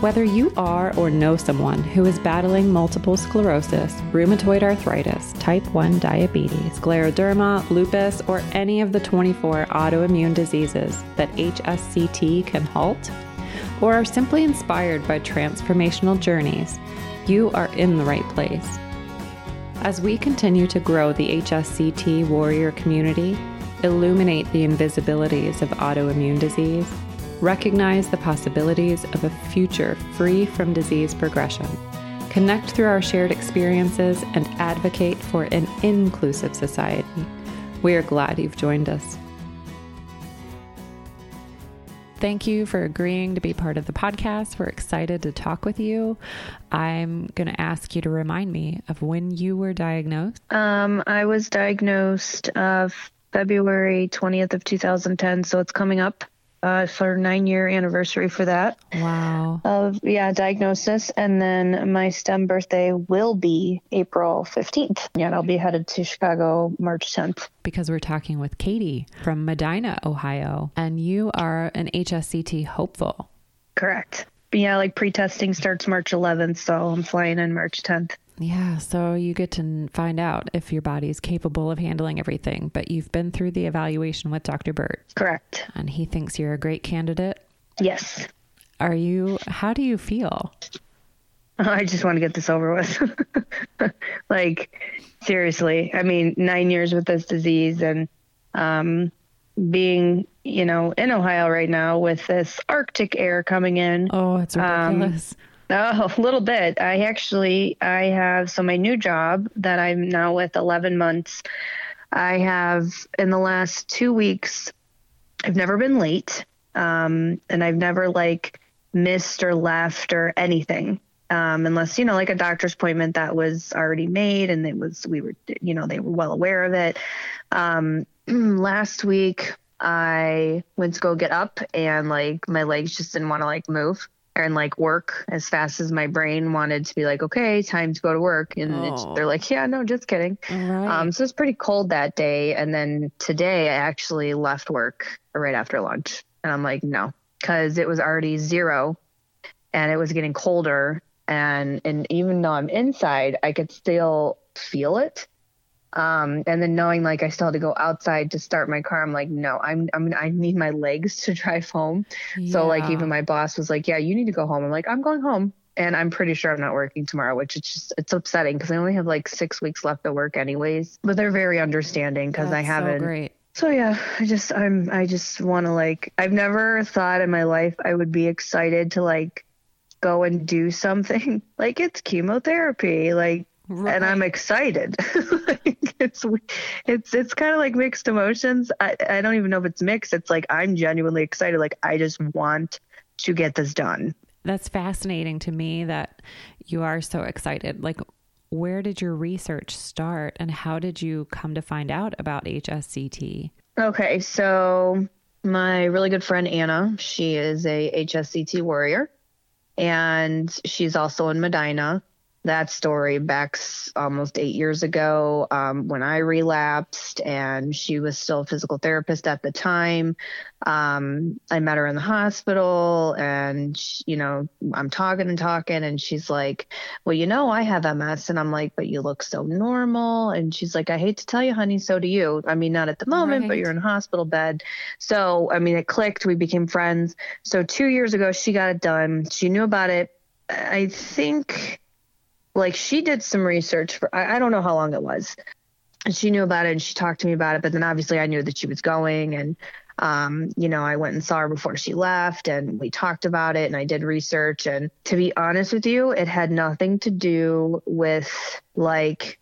Whether you are or know someone who is battling multiple sclerosis, rheumatoid arthritis, type 1 diabetes, scleroderma, lupus, or any of the 24 autoimmune diseases that HSCT can halt, or are simply inspired by transformational journeys, you are in the right place. As we continue to grow the HSCT warrior community, illuminate the invisibilities of autoimmune disease, recognize the possibilities of a future free from disease progression, connect through our shared experiences, and advocate for an inclusive society. We are glad you've joined us. Thank you for agreeing to be part of the podcast. We're excited to talk with you. I'm going to ask you to remind me of when you were diagnosed. Um, I was diagnosed uh, February 20th of 2010, so it's coming up uh, for nine year anniversary for that. Wow. Of yeah, diagnosis, and then my STEM birthday will be April fifteenth. Yeah, and I'll be headed to Chicago March tenth. Because we're talking with Katie from Medina, Ohio, and you are an HSCT hopeful. Correct. But yeah, like pre-testing starts March 11th, so I'm flying in March 10th. Yeah, so you get to find out if your body is capable of handling everything, but you've been through the evaluation with Dr. Burt. Correct. And he thinks you're a great candidate. Yes. Are you, how do you feel? I just want to get this over with. like, seriously. I mean, nine years with this disease and um, being, you know, in Ohio right now with this Arctic air coming in. Oh, it's ridiculous. Um, Oh, a little bit. I actually I have so my new job that I'm now with 11 months. I have in the last 2 weeks I've never been late. Um, and I've never like missed or left or anything. Um, unless you know like a doctor's appointment that was already made and it was we were you know they were well aware of it um, last week i went to go get up and like my legs just didn't want to like move and like work as fast as my brain wanted to be like, okay, time to go to work. And oh. they're like, yeah, no, just kidding. Right. Um, so it's pretty cold that day. And then today I actually left work right after lunch. And I'm like, no, because it was already zero and it was getting colder. And, and even though I'm inside, I could still feel it. Um, and then knowing like I still had to go outside to start my car, I'm like, no, I'm, I'm, I need my legs to drive home. Yeah. So like even my boss was like, yeah, you need to go home. I'm like, I'm going home. And I'm pretty sure I'm not working tomorrow, which is just, it's upsetting because I only have like six weeks left of work anyways, but they're very understanding because I haven't. So great. So yeah, I just, I'm, I just want to like, I've never thought in my life I would be excited to like go and do something like it's chemotherapy. Like, Right. and I'm excited. like it's it's it's kind of like mixed emotions. I I don't even know if it's mixed. It's like I'm genuinely excited. Like I just want to get this done. That's fascinating to me that you are so excited. Like where did your research start and how did you come to find out about HSCT? Okay, so my really good friend Anna, she is a HSCT warrior and she's also in Medina that story back almost eight years ago um, when I relapsed, and she was still a physical therapist at the time. Um, I met her in the hospital, and she, you know, I'm talking and talking, and she's like, "Well, you know, I have MS," and I'm like, "But you look so normal," and she's like, "I hate to tell you, honey, so do you. I mean, not at the moment, right. but you're in a hospital bed." So, I mean, it clicked. We became friends. So two years ago, she got it done. She knew about it. I think like she did some research for I, I don't know how long it was. And she knew about it and she talked to me about it but then obviously i knew that she was going and um, you know i went and saw her before she left and we talked about it and i did research. And to be honest with you it had nothing to do with like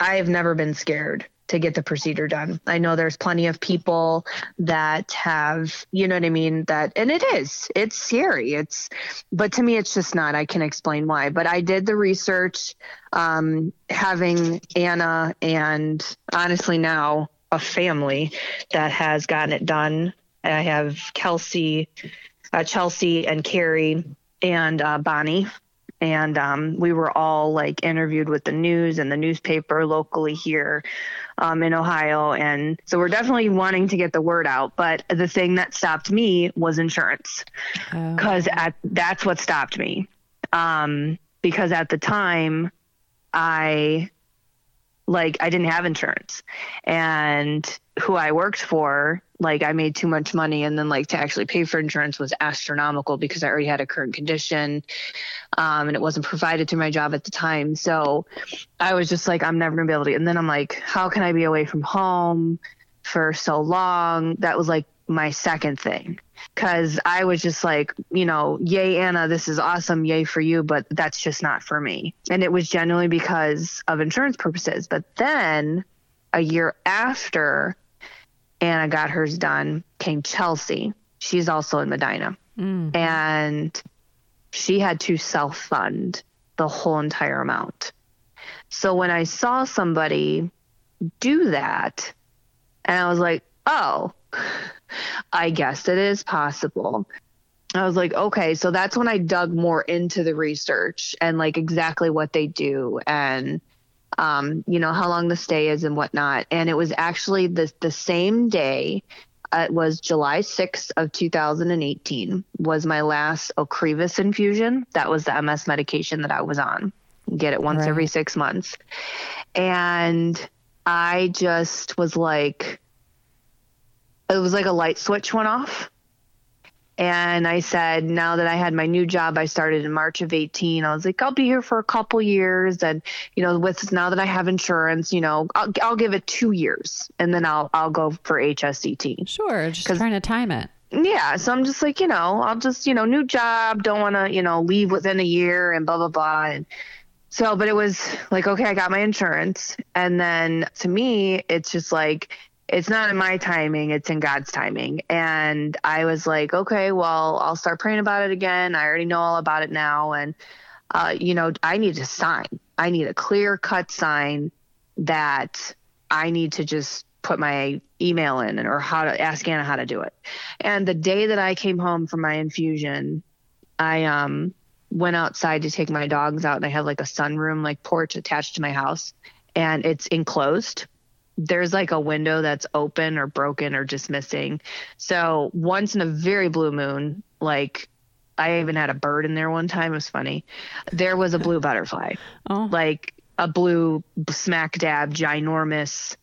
i have never been scared to get the procedure done. I know there's plenty of people that have, you know what I mean, that and it is. It's scary. It's but to me it's just not. I can explain why. But I did the research um having Anna and honestly now a family that has gotten it done. I have Kelsey, uh, Chelsea and Carrie and uh, Bonnie and um, we were all like interviewed with the news and the newspaper locally here um, in Ohio. And so we're definitely wanting to get the word out. But the thing that stopped me was insurance because oh. that's what stopped me. Um, because at the time, I like I didn't have insurance, and who I worked for like I made too much money and then like to actually pay for insurance was astronomical because I already had a current condition um, and it wasn't provided through my job at the time. So I was just like, I'm never gonna be able to. And then I'm like, how can I be away from home for so long? That was like my second thing because I was just like, you know, yay, Anna, this is awesome, yay for you, but that's just not for me. And it was genuinely because of insurance purposes. But then a year after, Anna got hers done, came Chelsea. She's also in Medina. Mm. And she had to self fund the whole entire amount. So when I saw somebody do that, and I was like, oh, I guess it is possible. I was like, okay, so that's when I dug more into the research and like exactly what they do and um, you know, how long the stay is and whatnot. And it was actually the, the same day. Uh, it was July 6th of 2018 was my last Ocrevus infusion. That was the MS medication that I was on. Get it once right. every six months. And I just was like, it was like a light switch went off. And I said, now that I had my new job, I started in March of 18. I was like, I'll be here for a couple years. And, you know, with now that I have insurance, you know, I'll, I'll give it two years and then I'll, I'll go for HSCT. Sure. Just trying to time it. Yeah. So I'm just like, you know, I'll just, you know, new job, don't want to, you know, leave within a year and blah, blah, blah. And so, but it was like, okay, I got my insurance. And then to me, it's just like, it's not in my timing, it's in God's timing. And I was like, okay, well, I'll start praying about it again. I already know all about it now. And, uh, you know, I need a sign. I need a clear cut sign that I need to just put my email in or how to ask Anna how to do it. And the day that I came home from my infusion, I um went outside to take my dogs out and I have like a sunroom like porch attached to my house and it's enclosed there's like a window that's open or broken or just missing. So once in a very blue moon, like I even had a bird in there one time. It was funny. There was a blue butterfly, oh. like a blue smack dab ginormous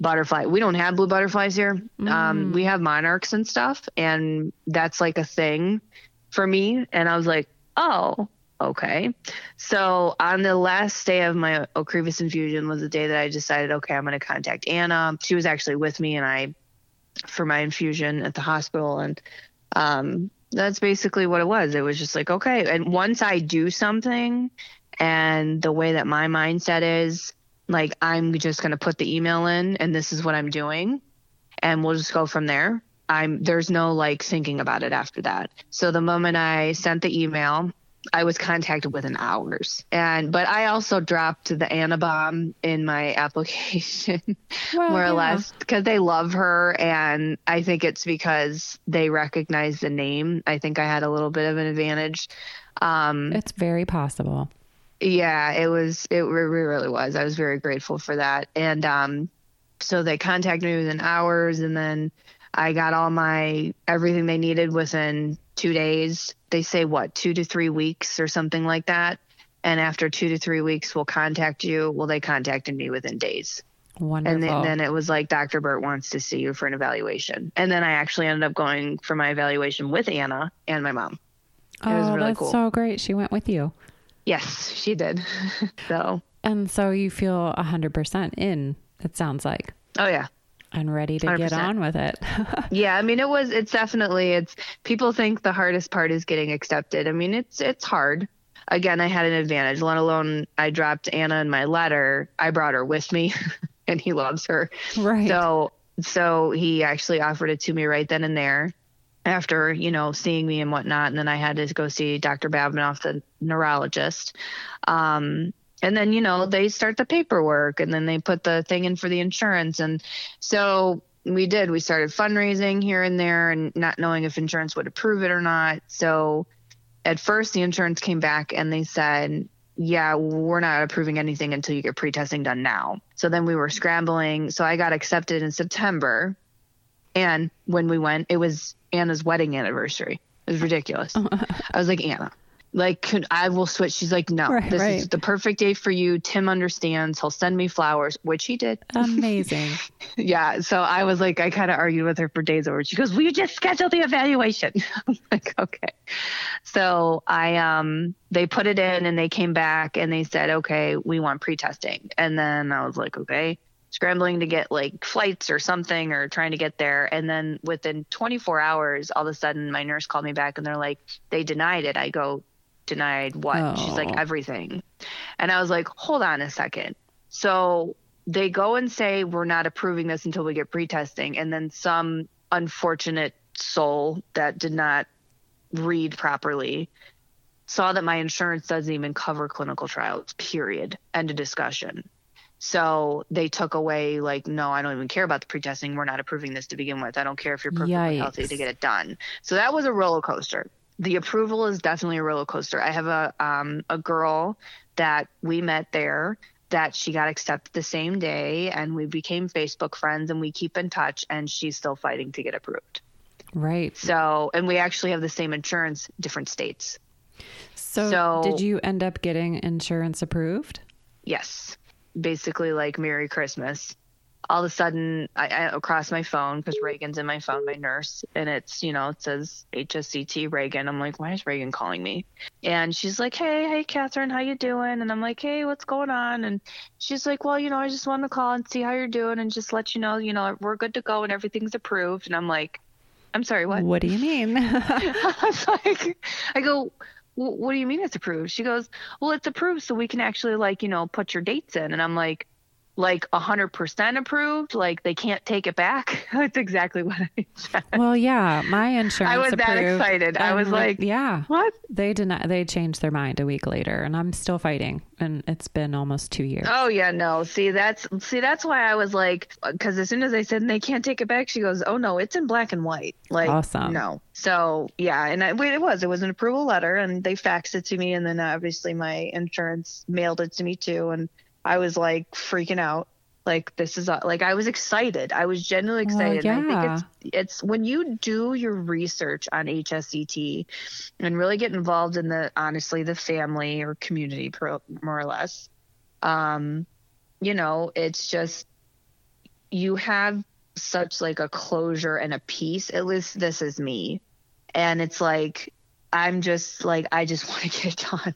butterfly. We don't have blue butterflies here. Mm. Um, we have monarchs and stuff, and that's like a thing for me. And I was like, oh, okay. So on the last day of my Ocrevus infusion was the day that I decided, okay, I'm going to contact Anna. She was actually with me and I for my infusion at the hospital and um, that's basically what it was. It was just like, okay, and once I do something and the way that my mindset is, like I'm just going to put the email in and this is what I'm doing and we'll just go from there. I'm there's no like thinking about it after that. So the moment I sent the email, I was contacted within hours. And but I also dropped the Annabomb in my application well, more or yeah. less because they love her and I think it's because they recognize the name. I think I had a little bit of an advantage. Um It's very possible. Yeah, it was it really was. I was very grateful for that. And um so they contacted me within hours and then I got all my everything they needed within two days. They say what, two to three weeks or something like that. And after two to three weeks, we'll contact you. Well, they contacted me within days. Wonderful. And then, then, it was like Dr. Burt wants to see you for an evaluation. And then I actually ended up going for my evaluation with Anna and my mom. It oh, was really that's cool. so great. She went with you. Yes, she did. so. And so you feel 100% in, it sounds like. Oh, yeah and ready to 100%. get on with it. yeah, I mean it was it's definitely it's people think the hardest part is getting accepted. I mean it's it's hard. Again, I had an advantage, let alone I dropped Anna in my letter. I brought her with me. and he loves her. Right. So so he actually offered it to me right then and there after, you know, seeing me and whatnot. And then I had to go see Dr. Babinoff, the neurologist. Um, and then, you know, they start the paperwork and then they put the thing in for the insurance. And so we did. We started fundraising here and there and not knowing if insurance would approve it or not. So at first, the insurance came back and they said, yeah, we're not approving anything until you get pre-testing done now. So then we were scrambling. So I got accepted in September. And when we went, it was Anna's wedding anniversary. It was ridiculous. I was like, Anna, like could, I will switch. She's like, no, Right, this right. is the perfect day for you. Tim understands. He'll send me flowers, which he did. Amazing. Yeah. So I was like, I kind of argued with her for days over. She goes, "Will you just schedule the evaluation?" I'm like, okay. So I um they put it in and they came back and they said, okay, we want pre-testing. And then I was like, okay, scrambling to get like flights or something or trying to get there. And then within 24 hours, all of a sudden my nurse called me back and they're like, they denied it. I go, denied what? She's like, Oh. everything. And I was like, hold on a second. So they go and say we're not approving this until we get pre-testing and then some unfortunate soul that did not read properly saw that my insurance doesn't even cover clinical trials period end of discussion so they took away like no i don't even care about the pre-testing we're not approving this to begin with i don't care if you're perfectly Yikes. healthy to get it done so that was a roller coaster the approval is definitely a roller coaster. I have a um, a girl that we met there that she got accepted the same day and we became facebook friends and we keep in touch and she's still fighting to get approved. Right. so and we actually have the same insurance different states. So, So- did you end up getting insurance approved? yes. Basically like merry christmas all of a sudden i, I across my phone because reagan's in my phone my nurse and it's you know it says hsct reagan i'm like why is reagan calling me and she's like hey hey catherine how you doing and i'm like hey what's going on and she's like well you know i just wanted to call and see how you're doing and just let you know you know we're good to go and everything's approved and i'm like i'm sorry what What do you mean? I was like, I go, what do you mean it's approved? She goes, well, it's approved so we can actually like, you know, put your dates in. And I'm like, like a hundred percent approved. Like they can't take it back. That's exactly what I said. well, yeah, my insurance. I was that approved, excited. I was like, yeah, what? they deny. They changed their mind a week later, and I'm still fighting. And it's been almost two years. Oh yeah, no. See, that's see, that's why I was like, because as soon as I said they can't take it back, she goes, oh no, it's in black and white. Like, Awesome. no. So yeah, and I, wait, it was, it was an approval letter, and they faxed it to me, and then obviously my insurance mailed it to me too, and I was like freaking out. Like this is like I was excited. I was genuinely Well, excited. And I think it's it's when you do your research on HSCT and really get involved in the honestly the family or community pro, more or less um you know it's just you have such like a closure and a peace at least this is me and it's like i'm just like i just want to get it done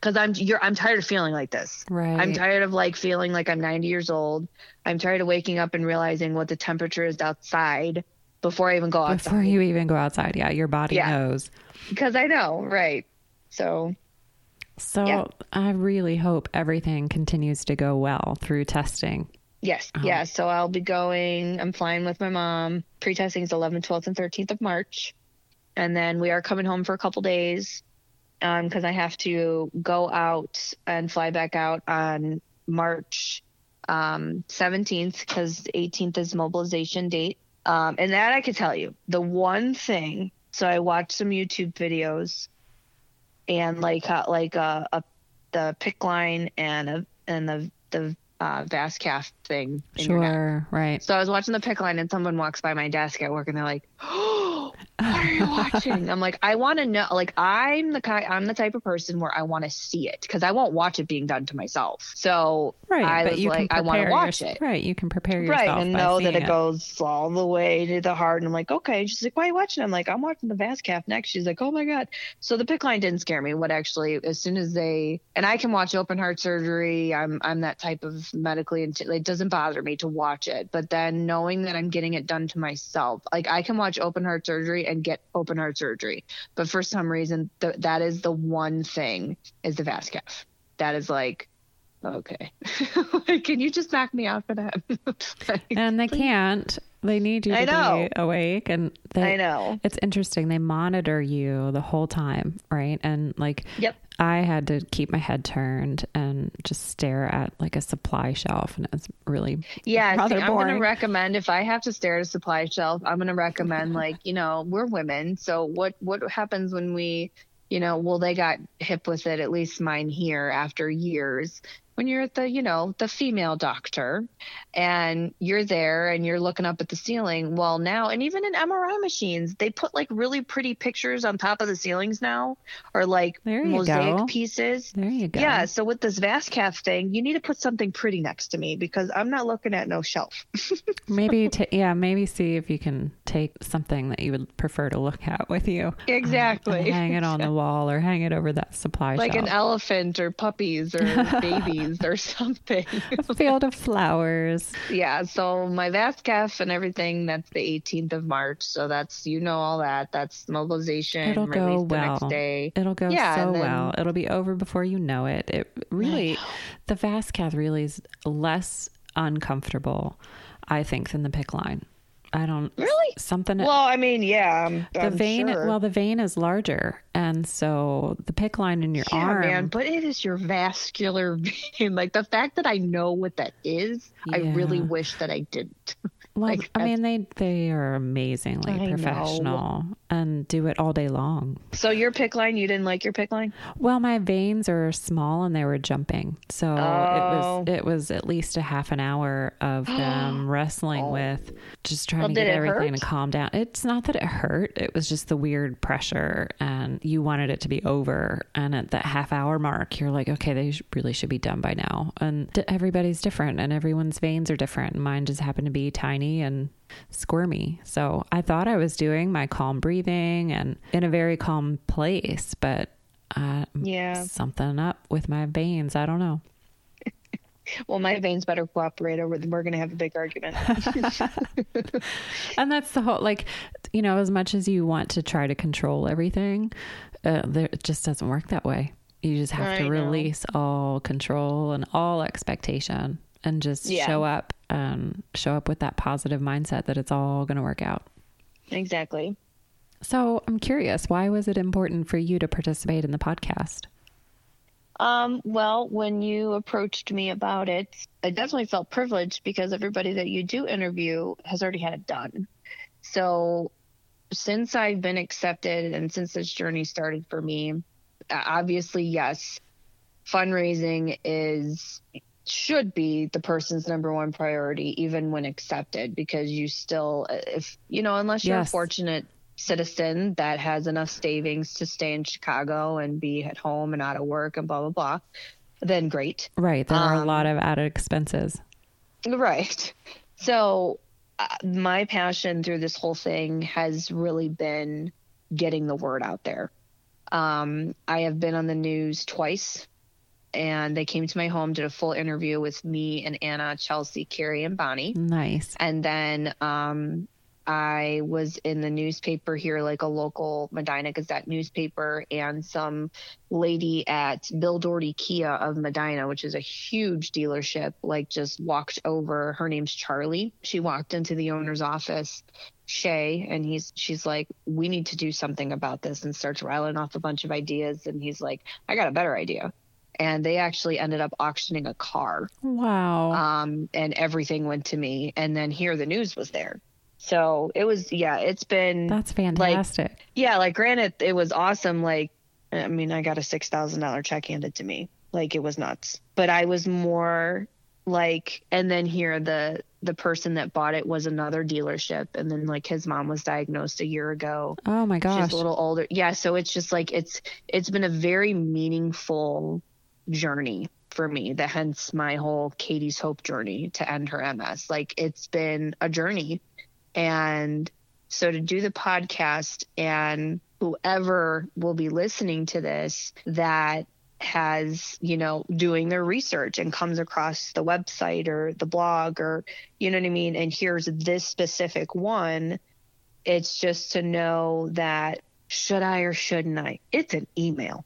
because i'm you're i'm tired of feeling like this Right. i'm tired of like feeling like i'm 90 years old i'm tired of waking up and realizing what the temperature is outside before i even go outside Before you even go outside, yeah, your body Yeah. knows. because i know right so So Yeah. I really hope everything continues to go well through testing. Yes, uh-huh. yeah. So I'll be going. I'm flying with my mom. Pre-testing is 11th, 12th, and 13th of March, and then we are coming home for a couple days, um, because I have to go out and fly back out on March, um, 17th because 18th is mobilization date. Um, and that I could tell you the one thing. So I watched some YouTube videos, and like uh, like uh, a the PICC line and a, and the the uh, thing. in your neck. Sure, right. So I was watching the PICC line, and someone walks by my desk at work, and they're like, "Oh, what are you watching?" I'm like, "I want to know." Like, I'm the kind, I'm the type of person where I want to see it because I won't watch it being done to myself. So Right, I but was you like, can I want to watch yours- it. Right, you can prepare yourself Right, and know that seeing it goes all the way to the heart. And I'm like, okay. She's like, why are you watching? I'm like, I'm watching the Vascath next. She's like, oh my god. So the PICC line didn't scare me. What actually, as soon as they and I can watch open heart surgery. I'm I'm that type of medically. int- It doesn't bother me to watch it. But then knowing that I'm getting it done to myself, like I can watch open heart surgery and get open heart surgery. But for some reason, th- that is the one thing is the Vascath. That is like okay. Can you just knock me out for that? like, and they please. can't. They need you to be awake. And they, I know. It's interesting. They monitor you the whole time, right? And like, yep. I had to keep my head turned and just stare at like a supply shelf, and it's really yeah. See, I'm going to recommend if I have to stare at a supply shelf, I'm going to recommend like you know we're women, so what what happens when we you know well they got hip with it at least mine here after years when you're at the you know the female doctor and you're there and you're looking up at the ceiling well now and even in mri machines they put like really pretty pictures on top of the ceilings now or like mosaic go. pieces. There you go. Yeah so with this vascath thing you need to put something pretty next to me because i'm not looking at no shelf. Maybe t- yeah maybe see if you can take something that you would prefer to look at with you. Um, exactly. hang it on the wall or hang it over that supply like shelf. an elephant or puppies or babies or something. a field of flowers. Yeah. So my Vascath and everything, that's the 18th of March. So that's, you know, all that. That's mobilization. It'll go well. day. It'll go yeah, so then, well. It'll be over before you know it. It really, the Vascath really is less uncomfortable, I think, than the PICC line. I don't really something. Well, I mean, yeah, I'm, the I'm vein. Sure. Well, the vein is larger, and so the PICC line in your yeah, arm. man, but it is your vascular vein. Like the fact that I know what that is, yeah. I really wish that I didn't. Well, like, I mean, they they are amazingly I professional know. And do it all day long. So your PICC line, you didn't like your PICC line? Well, my veins are small and they were jumping, so oh. it was oh. it was at least a half an hour of them wrestling oh. with just trying well, to get everything hurt? to calm down. It's not that it hurt; it was just the weird pressure, and you wanted it to be over. And at that half hour mark, you're like, okay, they really should be done by now. And everybody's different, and everyone's veins are different. Mine just happened to be tiny and squirmy. So I thought I was doing my calm breathing and in a very calm place, but uh, yeah, something up with my veins. I don't know. well, my veins better cooperate, or we're going to have a big argument. and that's the whole like, you know, as much as you want to try to control everything, uh, there, it just doesn't work that way. You just have I to know. release all control and all expectation and just Yeah. show up um, show up with that positive mindset that it's all going to work out. exactly. So I'm curious, why was it important for you to participate in the podcast? Um, well, when you approached me about it, I definitely felt privileged because everybody that you do interview has already had it done. So, since I've been accepted and since this journey started for me, obviously, yes, fundraising is should be the person's number one priority even when accepted because you still if you know unless you're Yes. a fortunate citizen that has enough savings to stay in Chicago and be at home and out of work and blah blah blah then great Right. There are a Um, lot of added expenses. Right. So, uh, my passion through this whole thing has really been getting the word out there. Um, I have been on the news twice, and they came to my home, did a full interview with me and Anna, Chelsea, Carrie, and Bonnie. Nice. And then um, I was in the newspaper here, like a local Medina Gazette newspaper, and some lady at Bill Doraty Kia of Medina, which is a huge dealership, like just walked over. Her name's Charlie. She walked into the owner's office, Shay, and he's she's like, "We need to do something about this," and starts rattling off a bunch of ideas. And he's like, "I got a better idea." And they actually ended up auctioning a car Wow. um, and everything went to me. And then here the news was there. So it was, yeah, it's been, That's fantastic. yeah, like granted, it was awesome. Like, I mean, I got a $6,000 check handed to me. Like it was nuts, but I was more like, and then here the, the person that bought it was another dealership. And then like his mom was diagnosed a year ago. oh my gosh She's a little older. Yeah. So it's just like, it's, it's been a very meaningful journey for me. The hence my whole Katie's Hope journey to end her MS. Like it's been a journey. And so to do the podcast and whoever will be listening to this that has, you know, doing their research and comes across the website or the blog or, you know what I mean? And here's this specific one. It's just to know that should I or shouldn't I? It's an email.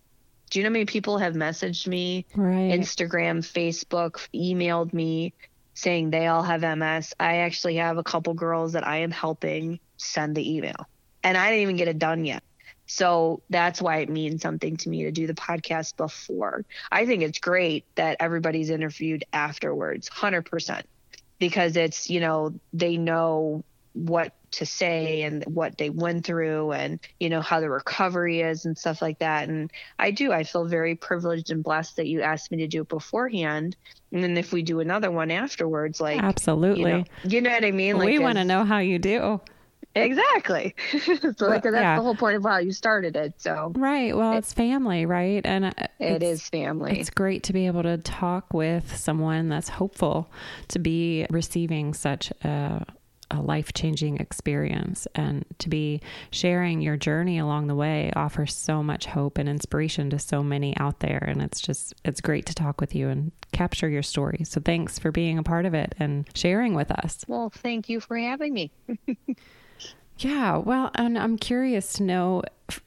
Do you know how many people have messaged me? Right. Instagram, Facebook, emailed me saying they all have MS. I actually have a couple girls that I am helping send the email. And I didn't even get it done yet. So that's why it means something to me to do the podcast before. I think it's great that everybody's interviewed afterwards, 100%, because it's, you know, they know what to say and what they went through and you know how the recovery is and stuff like that and i do i feel very privileged and blessed that you asked me to do it beforehand and then if we do another one afterwards like absolutely you know, you know what i mean like we want to know how you do Exactly. so well, like that's yeah. the whole point of how you started it. So Right. Well, it, it's family, right? And uh, it is family. It's great to be able to talk with someone that's hopeful to be receiving such a a life changing experience and to be sharing your journey along the way offers so much hope and inspiration to so many out there. And it's just, it's great to talk with you and capture your story. So thanks for being a part of it and sharing with us. Well, thank you for having me. Yeah, well, and I'm curious to know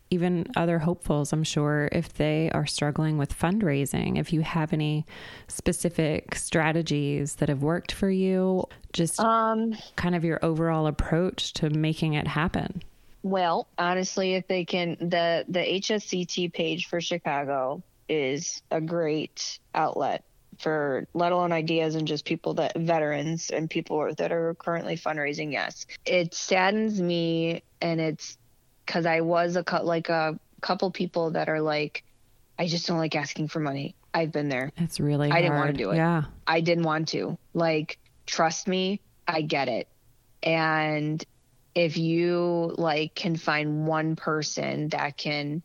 even other hopefuls, I'm sure, if they are struggling with fundraising, if you have any specific strategies that have worked for you, just um, kind of your overall approach to making it happen. Well, honestly, if they can, the the HSCT page for Chicago is a great outlet for let alone ideas and just people that veterans and people that are currently fundraising yes. It saddens me and it's because i was a cut like a couple people that are like i just don't like asking for money. I've been there. It's really i hard. didn't want to do it. Yeah. I didn't want to. Like trust me i get it. And if you like can find one person that can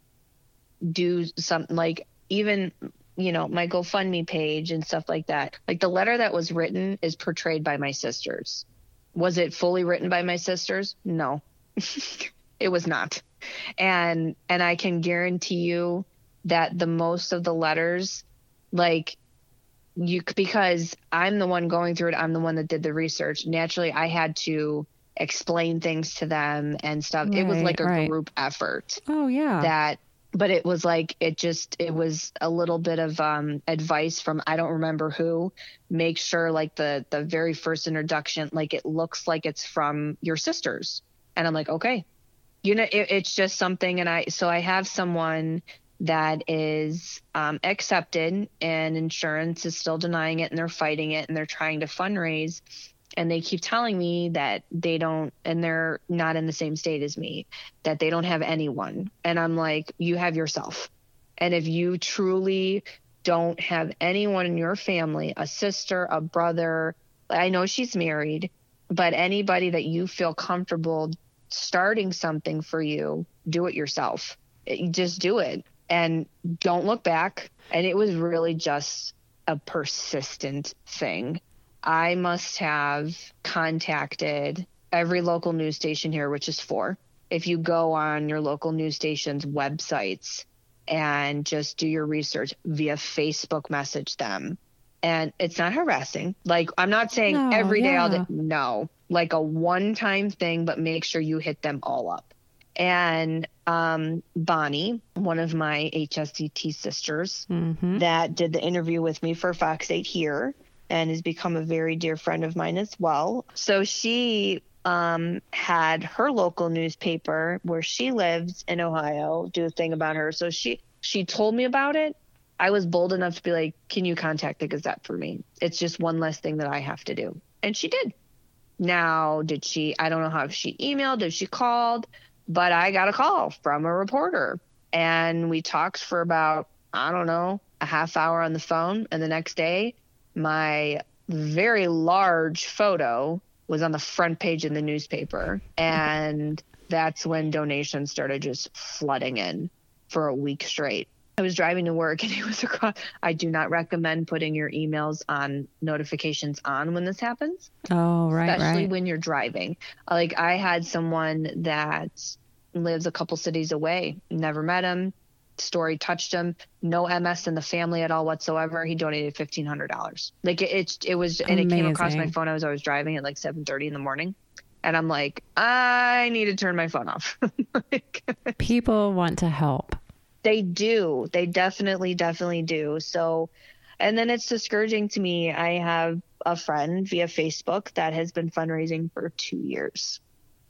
do something like even you know, my GoFundMe page and stuff like that. Like the letter that was written is portrayed by my sisters. Was it fully written by my sisters? No. it was not. And and I can guarantee you that the most of the letters like you because I'm the one going through it, I'm the one that did the research. Naturally, I had to explain things to them and stuff. Right, it was like a right. group effort. Oh yeah. That but it was like it just it was a little bit of um, advice from I don't remember who. Make sure like the the very first introduction, like it looks like it's from your sisters, and I'm like, okay, you know, it, it's just something. And I so I have someone that is um, accepted, and insurance is still denying it, and they're fighting it, and they're trying to fundraise and they keep telling me that they don't and they're not in the same state as me that they don't have anyone. And i'm like you have yourself. And if you truly don't have anyone in your family a sister a brother i know she's married but anybody that you feel comfortable starting something for you do it yourself. Eh, just do it. And don't look back. And it was really just a persistent thing I must have contacted every local news station here, which is four. If you go on your local news station's websites and just do your research via Facebook message them. And it's not harassing. Like, I'm not saying no, every day yeah. I'll, do, no, like a one time thing, but make sure you hit them all up. And um, Bonnie, one of my HSCT sisters mm-hmm. that did the interview with me for Fox 8 here, and has become a very dear friend of mine as well. So she um, had her local newspaper where she lives in Ohio do a thing about her. So she she told me about it. I was bold enough to be like, "Can you contact the Gazette for me? It's just one less thing that I have to do." And she did. Now, did she? I don't know how she emailed, if she called, but I got a call from a reporter, and we talked for about I don't know a half hour on the phone, and the next day my very large photo was on the front page in the newspaper. And that's when donations started just flooding in for a week straight. I was driving to work and it was across. I do not recommend putting your emails on notifications on when this happens. Oh, right. Especially right. when you're driving. Like I had someone that lives a couple cities away, never met him, story touched him. No MS in the family at all whatsoever. He donated fifteen hundred dollars. Like it, it, it was, and Amazing. it came across my phone. As I was driving at like seven thirty in the morning, and I'm like, I need to turn my phone off. like, People want to help. They do. They definitely, definitely do. So, and then it's discouraging to me. I have a friend via Facebook that has been fundraising for two years.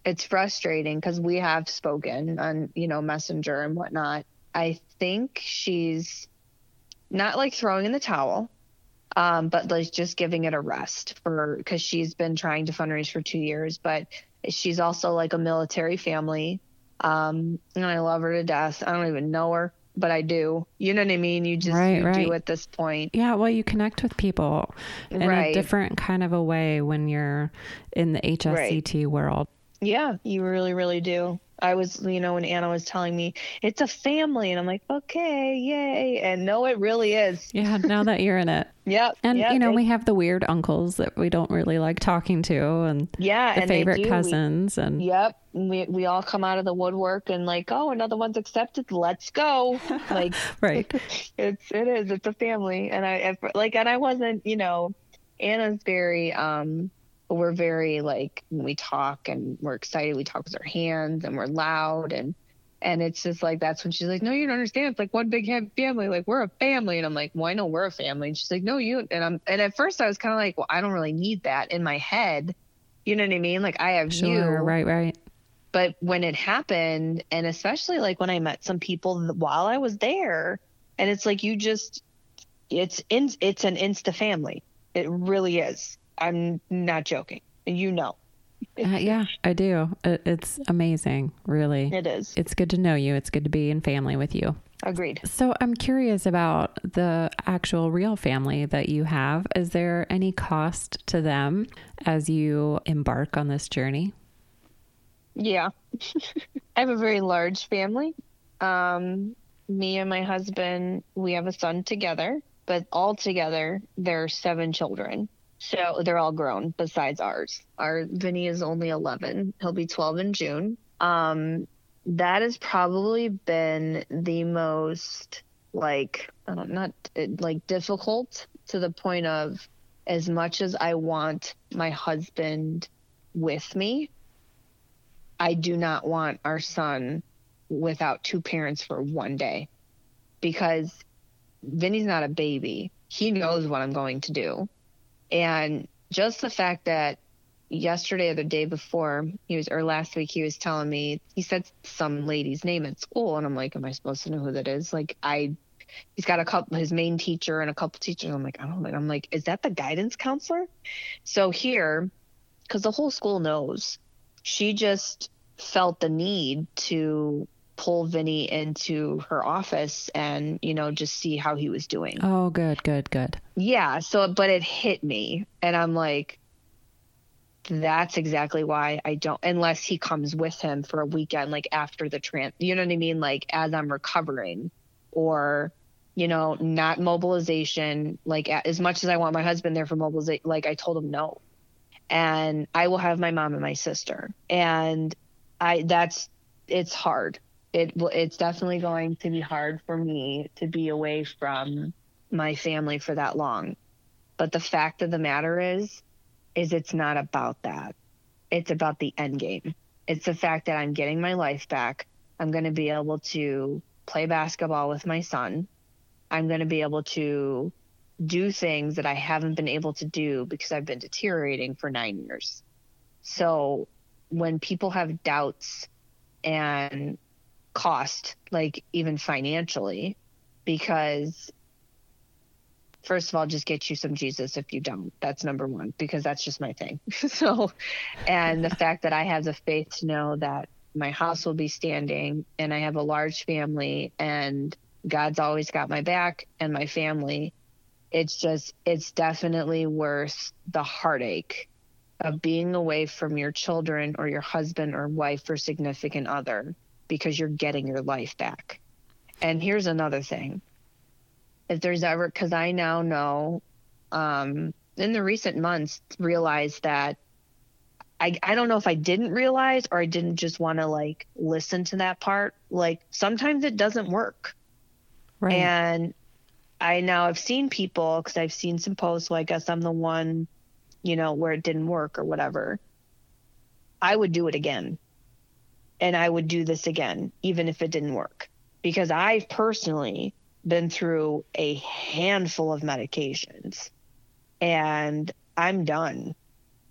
It's frustrating because we have spoken on, you know, Messenger and whatnot. I think she's not like throwing in the towel, um, but like just giving it a rest for because she's been trying to fundraise for two years. But she's also like a military family, um, and I love her to death. I don't even know her, but I do. You know what I mean? You just Right, you right. do at this point. Yeah, well, you connect with people in a different kind of a way when you're in the HSCT world. Yeah, you really, really do. I was, you know, when Anna was telling me it's a family, and I'm like, okay, yay. And no, it really is. Yeah, now that you're in it. Yep. And, yep, you know, they- we have the weird uncles that we don't really like talking to and yeah, the and favorite do. We- cousins. and Yep. We we all come out of the woodwork and like, oh, another one's accepted. Let's go. Like right. it's it is. It's a family. And I like and I wasn't, you know, Anna's very um we're very like when we talk and we're excited, we talk with our hands and we're loud and and it's just like that's when she's like, No, you don't understand. It's like one big family. Like we're a family. And I'm like, Well, I know we're a family. And she's like, No, you and I'm and at first I was kinda like, Well, I don't really need that in my head. You know what I mean? Like I have you Sure. Right, right. but when it happened and especially like when i met some people while i was there and it's like you just it's in it's an insta family it really is i'm not joking you know Uh, yeah, I do. It, it's amazing, really. it is It's good to know you. It's good to be in family with you. agreed So I'm curious about the actual real family that you have. Is there any cost to them as you embark on this journey? yeah i have a very large family um me and my husband we have a son together but all together there are seven children so they're all grown besides ours our vinny is only 11 he'll be 12 in june um that has probably been the most like I don't uh, like difficult to the point of as much as I want my husband with me I do not want our son without two parents for one day because Vinny's not a baby. He knows what I'm going to do. And just the fact that yesterday or the day before, he was, or last week, he was telling me, he said some lady's name at school. And I'm like, am I supposed to know who that is? Like, I, he's got a couple, his main teacher and a couple teachers. I'm like, I don't know. I'm like, is that the guidance counselor? So here, because the whole school knows, she just felt the need to pull Vinny into her office and, you know, just see how he was doing. Oh, good, good, good. Yeah. So, but it hit me, and I'm like, that's exactly why I don't, unless he comes with him for a weekend, like after the trans, you know what I mean? Like as I'm recovering, or, you know, not mobilization. Like as much as I want my husband there for mobilization, like I told him no. And I will have my mom and my sister. And I, that's, it's hard. It it's definitely going to be hard for me to be away from my family for that long. But the fact of the matter is, is it's not about that. It's about the end game. It's the fact that I'm getting my life back. I'm going to be able to play basketball with my son. I'm going to be able to do things that I haven't been able to do because I've been deteriorating for nine years. So when people have doubts and cost, like even financially, because first of all, just get you some Jesus if you don't. That's number one, because that's just my thing. so, and the fact that I have the faith to know that my house will be standing and I have a large family and God's always got my back and my family. It's just, it's definitely worth the heartache of being away from your children or your husband or wife or significant other because you're getting your life back. And here's another thing if there's ever because I now know um, in the recent months realized that I I don't know if I didn't realize or I didn't just want to like listen to that part. Like sometimes it doesn't work, Right. and I now have seen people because I've seen some posts. So I guess I'm the one, you know, where it didn't work or whatever. I would do it again, and I would do this again even if it didn't work because I've personally been through a handful of medications and I'm done.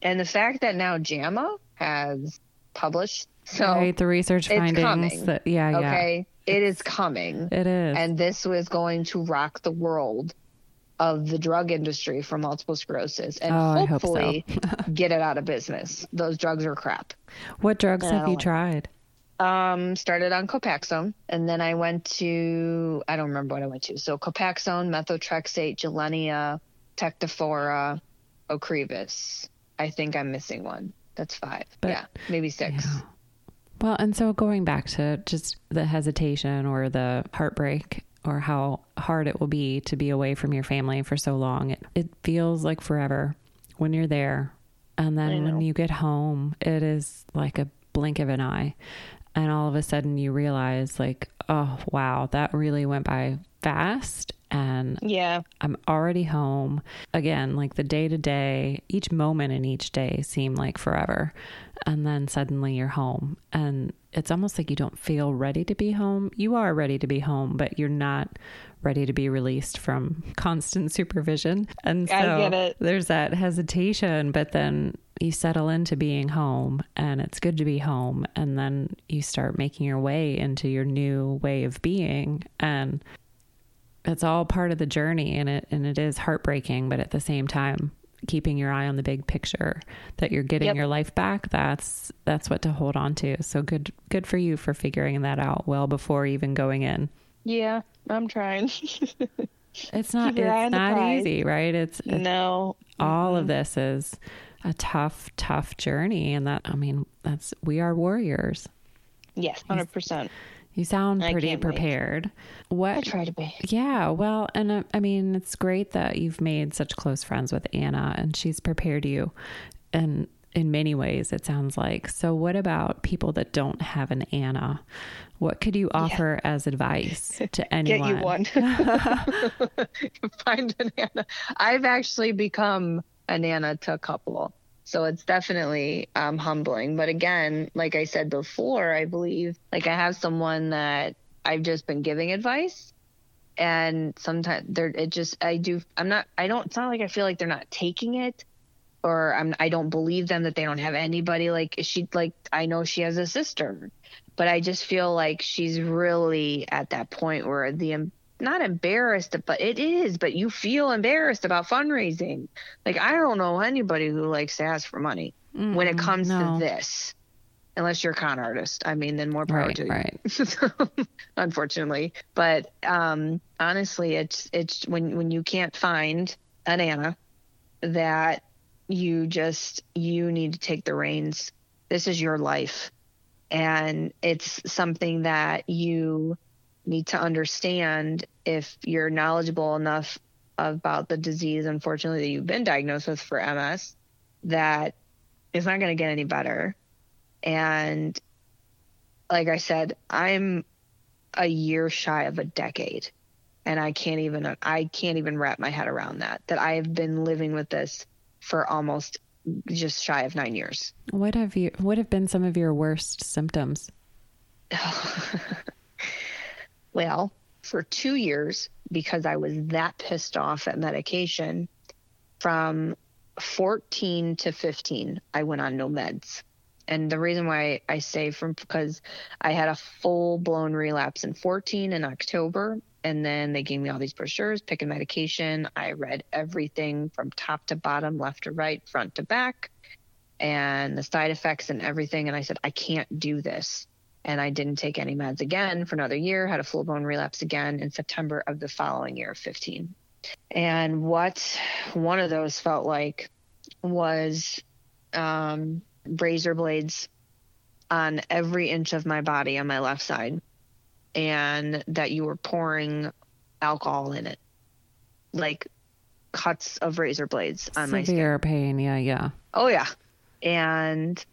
And the fact that now JAMA has published so right, the research findings coming, that yeah, yeah. Okay. It is coming. It is. And this was going to rock the world of the drug industry for multiple sclerosis and Oh, hopefully get it out of business. Those drugs are crap. what drugs have you like- tried? Um, started on Copaxone and then I went to I don't remember what I went to. So Copaxone, methotrexate, Gilenya, Tecfidera, Ocrevus. I think I'm missing one. That's five. But- yeah, maybe six. Yeah. Well, and so going back to just the hesitation or the heartbreak or how hard it will be to be away from your family for so long, it, it feels like forever when you're there. And then when you get home, it is like a blink of an eye. And all of a sudden you realize, like, oh, wow, that really went by fast. And Yeah. I'm already home. Again, like the day to day, each moment in each day seem like forever. And then suddenly you're home. And it's almost like you don't feel ready to be home. You are ready to be home, but you're not ready to be released from constant supervision. And so I get it. there's that hesitation, but then you settle into being home and it's good to be home. And then you start making your way into your new way of being. And it's all part of the journey and it and it is heartbreaking but at the same time keeping your eye on the big picture that you're getting Yep. your life back that's that's what to hold on to so good good for you for figuring that out well before even going in Yeah, I'm trying. it's not Keep your eye on it's not easy right it's, it's no. all of this is a tough tough journey and that i mean that's we are warriors Yes, 100%. you sound pretty can't wait. prepared what I try to be. Yeah, well, and uh, I mean, it's great that you've made such close friends with Anna and she's prepared you. And in many ways, it sounds like. So, what about people that don't have an Anna? What could you offer as advice to anyone? Get you one. Find an Anna. I've actually become a Nana to a couple. So it's definitely um, humbling. But again, like I said before, I believe like I have someone that I've just been giving advice. And sometimes they're, it just, I do, I'm not, I don't, it's not like I feel like they're not taking it or I'm, I don't believe them that they don't have anybody. Like she, like, I know she has a sister, but I just feel like she's really at that point where the, not embarrassed, but it is, but you feel embarrassed about fundraising. Like, I don't know anybody who likes to ask for money when it comes no. to this, unless you're a con artist. I mean, then more power Right, to you right. unfortunately. But um, honestly, it's it's when when you can't find an Anna that you just you need to take the reins. This is your life, and it's something that you need to understand if you're knowledgeable enough about the disease, unfortunately, that you've been diagnosed with for MS, that it's not going to get any better. And like I said, I'm a year shy of a decade and I can't even I can't even wrap my head around that that I have been living with this for almost just shy of 9 years. What have you? What have been some of your worst symptoms? well, for 2 years because I was that pissed off at medication from 14 to 15 I went on no meds. And the reason why I say from because I had a full blown relapse in 14 in October. And then they gave me all these brochures, pick a medication. I read everything from top to bottom, left to right, front to back, and the side effects and everything. And I said, I can't do this. And I didn't take any meds again for another year, had a full blown relapse again in September of the following year, 15. And what one of those felt like was um, razor blades on every inch of my body on my left side, and that you were pouring alcohol in it, like cuts of razor blades on my skin. Severe pain. Yeah, yeah. Oh yeah. And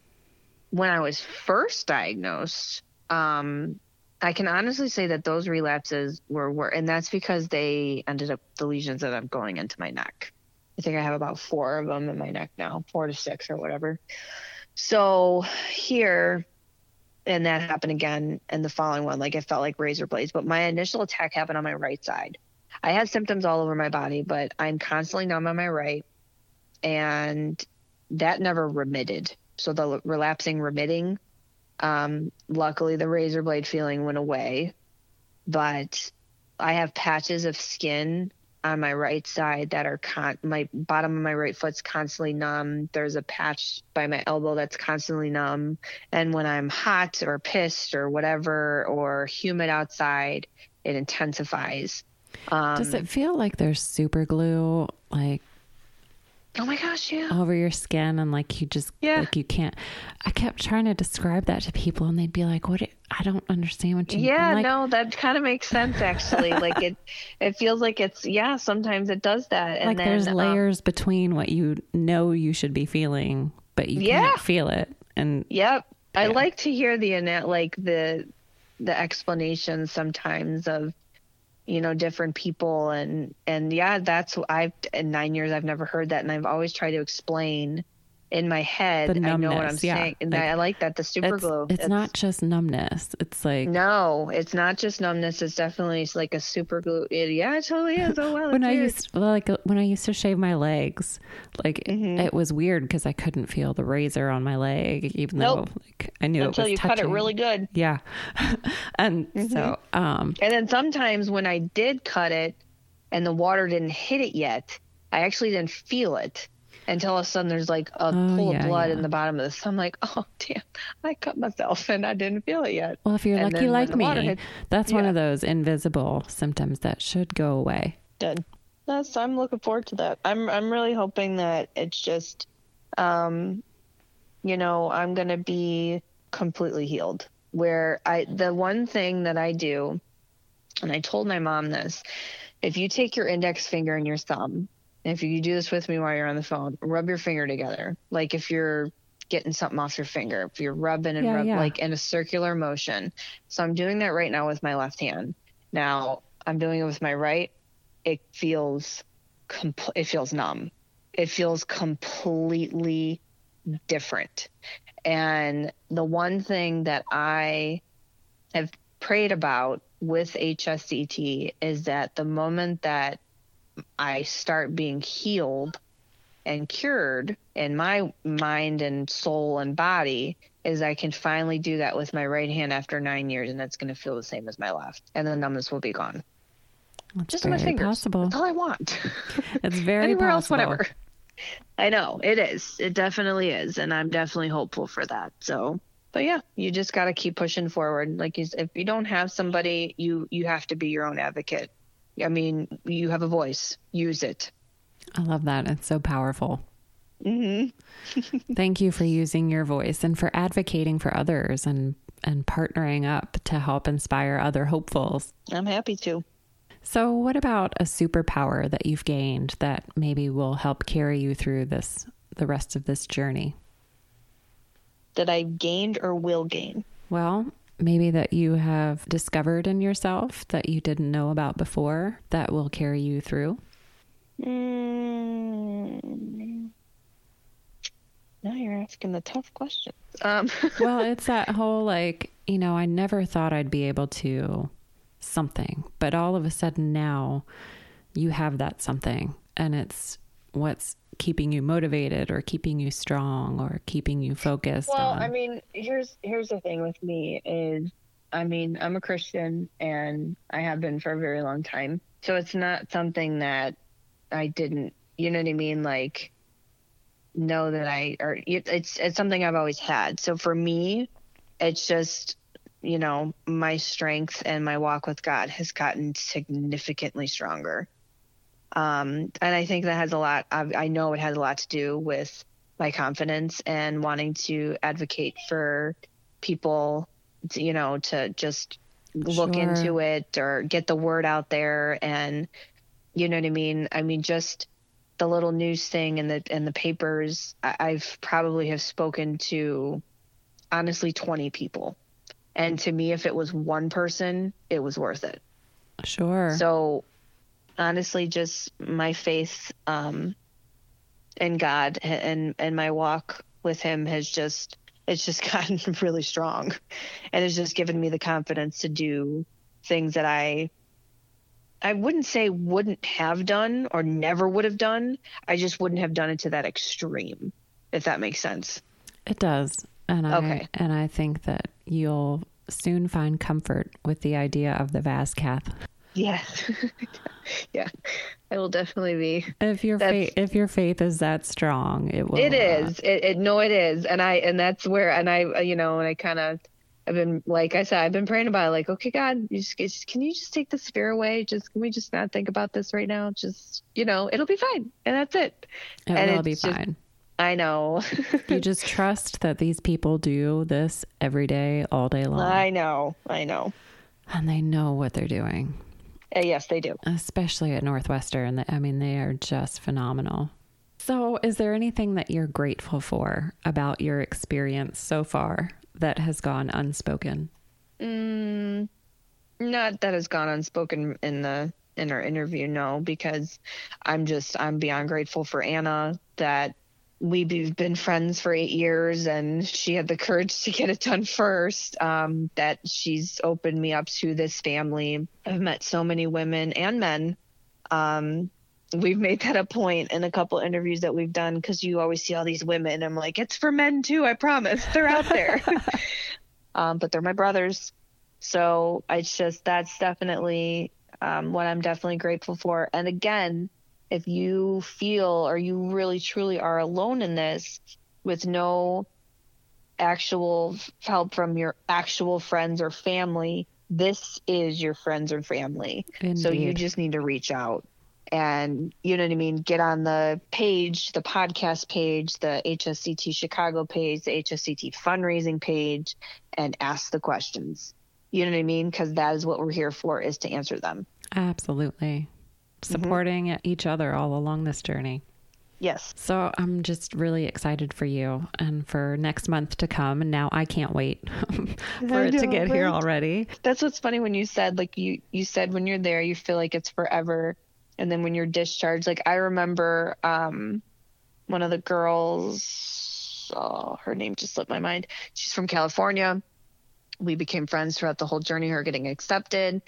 when I was first diagnosed, um, I can honestly say that those relapses were were, and that's because they ended up the lesions that I'm going into my neck. I think I have about four of them in my neck now, four to six or whatever. So here, and that happened again in the following one. Like it felt like razor blades, but my initial attack happened on my right side. I had symptoms all over my body, but I'm constantly numb on my right, and that never remitted. So the relapsing remitting, um, luckily the razor blade feeling went away, but I have patches of skin on my right side that are con my bottom of my right foot's constantly numb. There's a patch by my elbow that's constantly numb. And when I'm hot or pissed or whatever or humid outside, it intensifies. Um, Does it feel like there's super glue like Oh my gosh, yeah. Over your skin and like you just yeah. like you can't I kept trying to describe that to people and they'd be like, What I don't understand what you Yeah, like, no, that kind of makes sense actually. like it it feels like it's yeah, sometimes it does that. And like then, there's um, layers um, between what you know you should be feeling, but you yeah. can't feel it. And Yep. Yeah. I like to hear the like the the explanations sometimes of you know different people. And and yeah that's i've in nine years i've never heard that. And i've always tried to explain in my head numbness, i know what i'm yeah. saying and like, i like that the super it's, glue it's, it's, not just numbness it's like no it's not just numbness it's definitely like a super glue it, yeah it totally is oh well when i used like when i used to shave my legs like mm-hmm. it, it, was weird because i couldn't feel the razor on my leg even nope. though like i knew until it was you touching. cut it really good yeah and mm-hmm. so um and then sometimes when i did cut it and the water didn't hit it yet i actually didn't feel it until all of a sudden there's like a oh, pool yeah, of blood yeah. in the bottom of this. I'm like, oh damn, I cut myself and I didn't feel it yet. Well, if you're and lucky like me, hit, that's yeah. one of those invisible symptoms that should go away. Good. That's I'm looking forward to that. I'm I'm really hoping that it's just, um, you know, I'm gonna be completely healed. Where I the one thing that I do, and I told my mom this, if you take your index finger and your thumb if you do this with me while you're on the phone, rub your finger together. Like if you're getting something off your finger, if you're rubbing and yeah, rub, yeah. like in a circular motion. So I'm doing that right now with my left hand. Now I'm doing it with my right. It feels, compl- it feels numb. It feels completely different. And the one thing that I have prayed about with HSCT is that the moment that I start being healed and cured in my mind and soul and body is I can finally do that with my right hand after nine years and it's going to feel the same as my left and the numbness will be gone. That's Just my fingers. Possible. That's all I want. It's very Anywhere possible. else, whatever. I know it is. It definitely is, and I'm definitely hopeful for that. So, but yeah, you just got to keep pushing forward. Like, you, if you don't have somebody, you you have to be your own advocate I mean, you have a voice, use it. I love that. It's so powerful. Mm-hmm. Thank you for using your voice and for advocating for others and and partnering up to help inspire other hopefuls. I'm happy to. So, what about a superpower that you've gained that maybe will help carry you through this the rest of this journey? That I've gained or will gain? Well, maybe that you have discovered in yourself that you didn't know about before that will carry you through? Mm. Now you're asking the tough questions. Um. well, it's that whole like, you know, I never thought I'd be able to something, but all of a sudden now you have that something and it's what's keeping you motivated or keeping you strong or keeping you focused well on? i mean here's here's the thing with me is i mean i'm a christian and i have been for a very long time. So it's not something that i didn't you know what i mean? Like know that i or it's it's something i've always had. So for me it's just you know my strength and my walk with god has gotten significantly stronger um, and I think that has a lot, I, I know it has a lot to do with my confidence and wanting to advocate for people, to, you know, to just look sure. into it or get the word out there. And, you know what I mean? I mean, just the little news thing and the, and the papers, I, I've probably have spoken to honestly 20 people. And to me, if it was one person, it was worth it. Sure. So honestly just my faith um, in God and and my walk with Him has just it's just gotten really strong and it's just given me the confidence to do things that I I wouldn't say wouldn't have done or never would have done. I just wouldn't have done it to that extreme, if that makes sense. It does. And I okay. and I think that you'll soon find comfort with the idea of the Vascath. Yes. yeah. I will definitely be. If your faith if your faith is that strong, it will It is. It, it no it is. And I and that's where and I uh, you know, and I kind of I've been like I said, I've been praying about it, like, okay, God, you just, can you just take this fear away? Just can we just not think about this right now? Just you know, it'll be fine, and that's it. It and will be just, fine. I know. you just trust that these people do this every day, all day long. I know. I know. And they know what they're doing. Uh, yes, they do. Especially at Northwestern. I mean, they are just phenomenal. So, is there anything that you're grateful for about your experience so far that has gone unspoken? Mm, not that has gone unspoken in the in our interview, no, because I'm just I'm beyond grateful for Anna that we've been friends for eight years and she had the courage to get it done first um, that she's opened me up to this family. I've met so many women and men. Um, we've made that a point in a couple interviews that we've done because you always see all these women i'm like it's for men too i promise. They're out there. Um, but they're my brothers. So it's just that's definitely um, what i'm definitely grateful for. And again if you feel or you really truly are alone in this with no actual help from your actual friends or family, this is your friends or family. Indeed. So you just need to reach out and you know what I mean, get on the page, the podcast page, the HSCT Chicago page, the HSCT fundraising page, and ask the questions. You know what I mean? Because that is what we're here for, is to answer them. Absolutely. Mm-hmm. supporting mm-hmm. each other all along this journey. Yes. So I'm just really excited for you and for next month to come. And now I can't wait for it to get right? here already. That's what's funny when you said, like, you, you said when you're there, you feel like it's forever. And then when you're discharged, like, I remember um, one of the girls, oh, her name just slipped my mind. She's from California. We became friends throughout the whole journey, her getting accepted.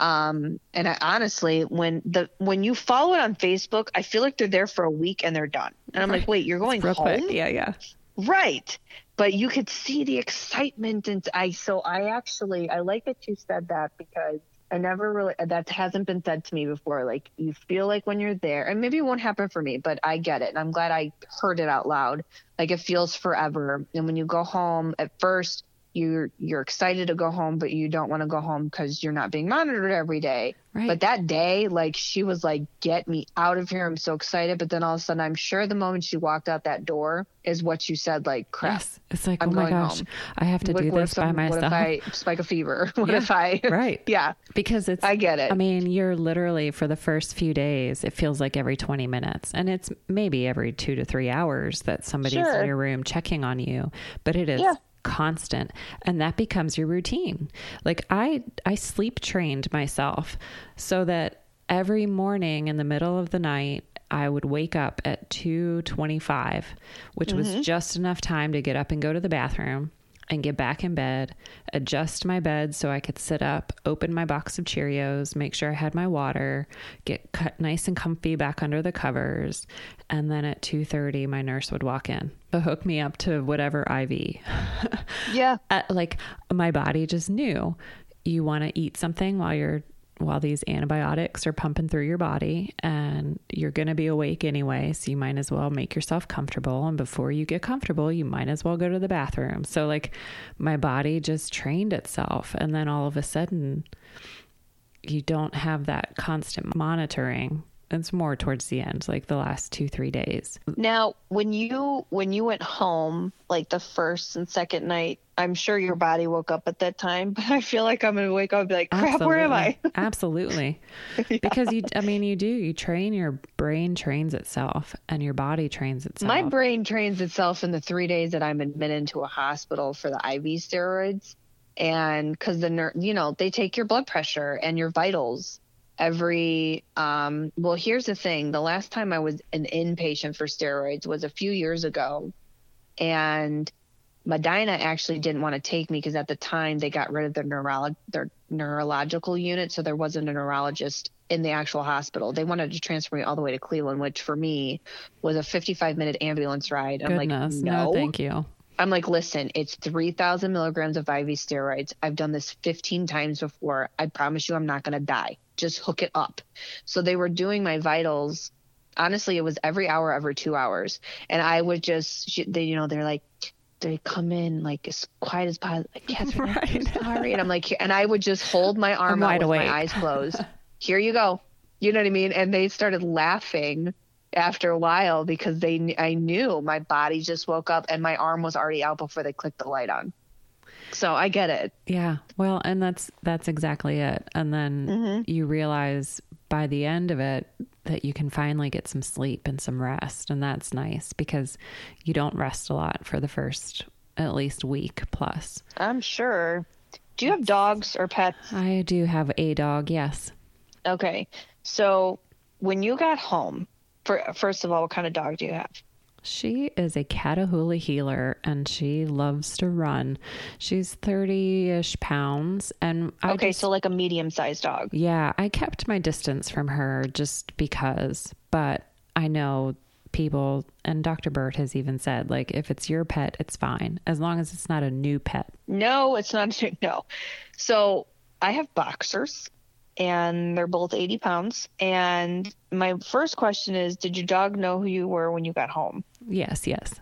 Um, and I, honestly, when the when you follow it on Facebook, I feel like they're there for a week and they're done. And I'm like, wait, you're going home? Quick. Yeah, yeah. Right. But you could see the excitement, and I so I actually I like that you said that because I never really that hasn't been said to me before. Like you feel like when you're there, and maybe it won't happen for me, but I get it, and I'm glad I heard it out loud. Like it feels forever, and when you go home, at first you're you're excited to go home but you don't want to go home because you're not being monitored every day right. but that day like she was like get me out of here i'm so excited but then all of a sudden i'm sure the moment she walked out that door is what you said like crap yes. it's like I'm oh my gosh home. i have to what, do this by myself what if i spike a fever what yeah. if i right yeah because it's i get it i mean you're literally for the first few days it feels like every 20 minutes and it's maybe every two to three hours that somebody's sure. in your room checking on you but it is yeah constant and that becomes your routine like i i sleep trained myself so that every morning in the middle of the night i would wake up at 2.25 which mm-hmm. was just enough time to get up and go to the bathroom and get back in bed, adjust my bed so I could sit up, open my box of Cheerios, make sure I had my water, get cut nice and comfy back under the covers, and then at 2:30 my nurse would walk in to hook me up to whatever IV. yeah. Uh, like my body just knew you want to eat something while you're while these antibiotics are pumping through your body and you're going to be awake anyway. So you might as well make yourself comfortable. And before you get comfortable, you might as well go to the bathroom. So, like, my body just trained itself. And then all of a sudden, you don't have that constant monitoring it's more towards the end like the last two three days. Now when you when you went home like the first and second night i'm sure your body woke up at that time but i feel like i'm gonna wake up and be like crap absolutely. where am i? Absolutely. Yeah. because you i mean you do. You train your brain trains itself and your body trains itself. My brain trains itself in the three days that i'm admitted to a hospital for the iv steroids and because the ner- you know they take your blood pressure and your vitals every um, well here's the thing the last time i was an inpatient for steroids was a few years ago and Medina actually didn't want to take me because at the time they got rid of their neurolog- their neurological unit, so there wasn't a neurologist in the actual hospital. They wanted to transfer me all the way to Cleveland, which for me was a 55 minute ambulance ride. I'm Goodness, like, no, no, thank you. I'm like, listen, it's 3,000 milligrams of IV steroids. I've done this 15 times before. I promise you, I'm not going to die. Just hook it up. So they were doing my vitals. Honestly, it was every hour, every two hours. And I would just, they, you know, they're like, they come in like as quiet as possible. Like, Catherine, I'm sorry. And I'm like, and I would just hold my arm I'm out with awake. my eyes closed. Here you go. You know what I mean? And they started laughing after a while because they I knew my body just woke up and my arm was already out before they clicked the light on. So I get it. Yeah. Well, and that's that's exactly it. And then Mm-hmm. you realize by the end of it that you can finally get some sleep and some rest, and that's nice because you don't rest a lot for the first at least week plus. I'm sure. Do you have dogs or pets? I do have a dog, yes. Okay. So when you got home, for, first of all, what kind of dog do you have? She is a Catahoula heeler and she loves to run. She's 30 ish pounds. And I Okay, just- so like a medium sized dog. Yeah, I kept my distance from her just because, but I know people, and Dr. Burt has even said, like, if it's your pet, it's fine, as long as it's not a new pet. No, it's not. No. So I have boxers and they're both 80 pounds. And my first question is Did your dog know who you were when you got home? Yes, yes.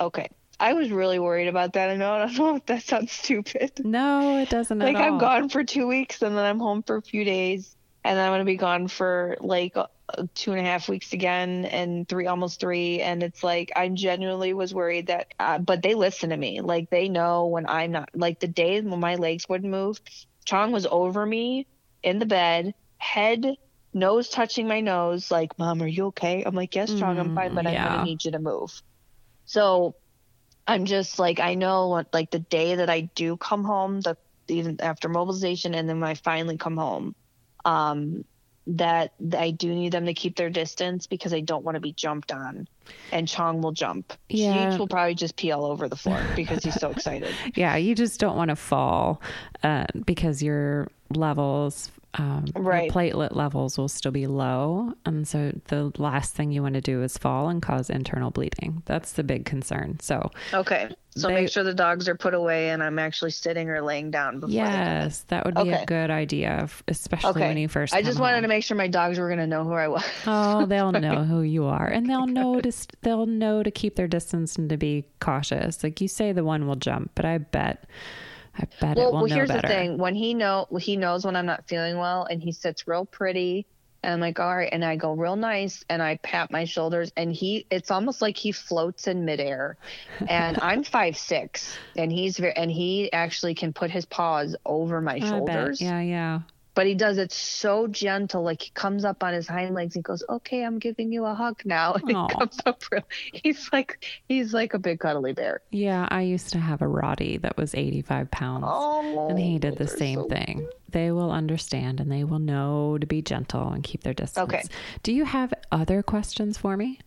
Okay. I was really worried about that. I know, I don't know if that sounds stupid. No, it doesn't Like. I'm gone for two weeks and then I'm home for a few days. And then I'm going to be gone for like uh, two and a half weeks again and three, almost three. And it's like, I genuinely was worried that, uh, but they listen to me. Like, they know when I'm not, like, the days when my legs wouldn't move, Chong was over me in the bed, head, nose touching my nose, like, Mom, are you okay? I'm like, Yes, Chong, I'm fine, but I'm yeah. going to need you to move. So I'm just like, I know what, like, the day that I do come home, the even after mobilization, and then when I finally come home, um, that I do need them to keep their distance because I don't want to be jumped on. And Chong will jump. Yeah. Cheech will probably just pee all over the floor because he's so excited. Yeah, you just don't want to fall uh, because your levels, um, Right. platelet levels will still be low. And so the last thing you want to do is fall and cause internal bleeding. That's the big concern. So, Okay. So They- make sure the dogs are put away and I'm actually sitting or laying down before. they come yes, that would be a good idea, especially Okay. when you first I just wanted home. to make sure my dogs were going to know who I was. Oh, they'll know who you are, and they'll know to they'll know to keep their distance and to be cautious. Like you say, the one will jump, but I bet, I bet it well, will well know here's better. the thing. When he know he knows when I'm not feeling well and he sits real pretty and I'm like, all right, and I go real nice and I pat my shoulders and he it's almost like he floats in midair. And I'm five six and he's very and he actually can put his paws over my shoulders. Yeah, yeah. But he does it so gentle, like he comes up on his hind legs and goes, Okay, I'm giving you a hug now. And he comes up real he's like he's like a big cuddly bear. Yeah, I used to have a Rottie that was 85 pounds. Oh and he did the same so thing. They will understand and they will know to be gentle and keep their distance. Okay. Do you have other questions for me?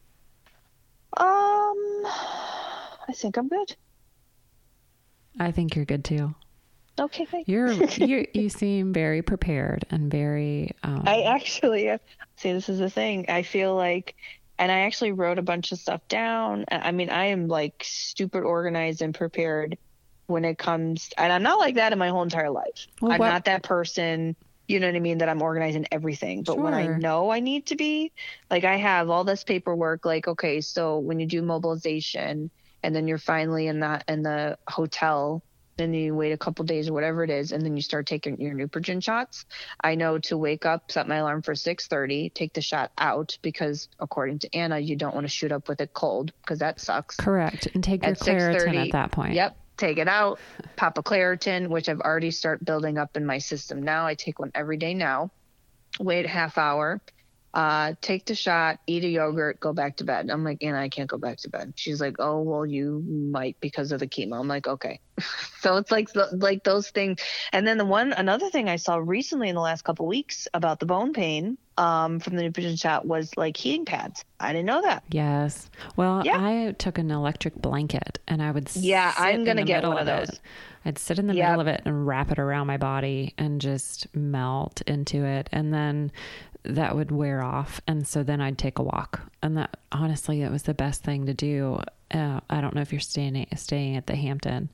Um I think I'm good. I think you're good too. Okay, thank You're you you seem very prepared and very um I actually see this is the thing. I feel like and I actually wrote a bunch of stuff down. I mean, I am like stupid organized and prepared when it comes and I'm not like that in my whole entire life. Well, I'm what- not that person, you know what I mean, that I'm organizing everything. But when I know I need to be, like I have all this paperwork like okay, so when you do mobilization and then you're finally in that in the hotel then you wait a couple days or whatever it is and then you start taking your Neupogen shots. I know to wake up, set my alarm for 6:30, take the shot out because according to Anna, you don't want to shoot up with it cold because that sucks. correct and take your At Claritin 6:30, at that point. Yep, take it out, pop a Claritin, which I've already start building up in my system now. I take one every day now. Wait a half hour. Uh, take the shot, eat a yogurt, go back to bed. I'm like, and I can't go back to bed. She's like, oh, well, you might because of the chemo. I'm like, okay. so it's like, like those things. And then the one, another thing I saw recently in the last couple weeks about the bone pain um, from the nutrition chat was like heating pads. I didn't know that. Yes. Well, yeah. I took an electric blanket and I would Yeah, I'm to get one of those. It. I'd sit in the yep. middle of it and wrap it around my body and just melt into it. And then that would wear off. And so then I'd take a walk. And that honestly, it was the best thing to do. Uh, I don't know if you're staying, staying at the Hampton.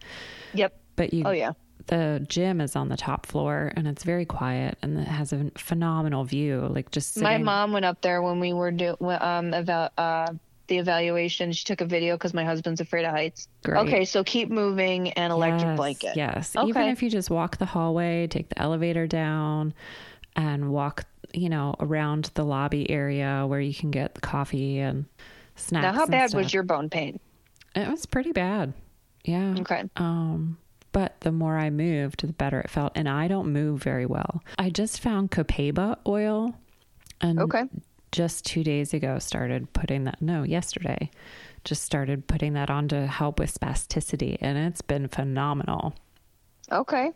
Yep. But you, oh, yeah. The gym is on the top floor and it's very quiet and it has a phenomenal view. Like just sitting. my mom went up there when we were doing um about uh the evaluation. She took a video because my husband's afraid of heights. Great. Okay, so keep moving and electric yes, blanket. Yes. Okay. Even if you just walk the hallway, take the elevator down, and walk you know, around the lobby area where you can get the coffee and snacks. Now, how bad stuff. was your bone pain? It was pretty bad. Yeah. Okay. Um, but the more I moved, the better it felt. And I don't move very well. I just found copaiba oil. And okay. just two days ago started putting that. No, yesterday, just started putting that on to help with spasticity, and it's been phenomenal. Okay.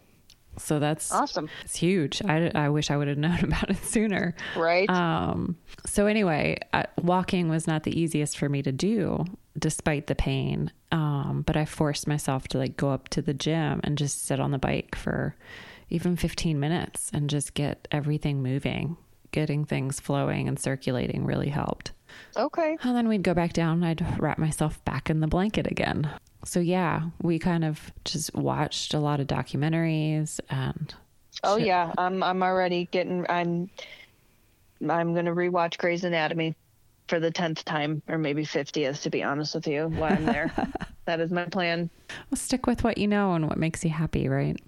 So that's awesome. It's huge. I, I wish I would have known about it sooner. Right. Um, so, anyway, uh, walking was not the easiest for me to do despite the pain. Um, but I forced myself to like go up to the gym and just sit on the bike for even 15 minutes and just get everything moving. Getting things flowing and circulating really helped. Okay. And then we'd go back down. I'd wrap myself back in the blanket again so yeah, we kind of just watched a lot of documentaries and. Oh shit. yeah, I'm I'm already getting I'm I'm gonna rewatch Grey's Anatomy for the tenth time or maybe fiftieth to be honest with you while I'm there. that is my plan. Well, stick with what you know and what makes you happy, right?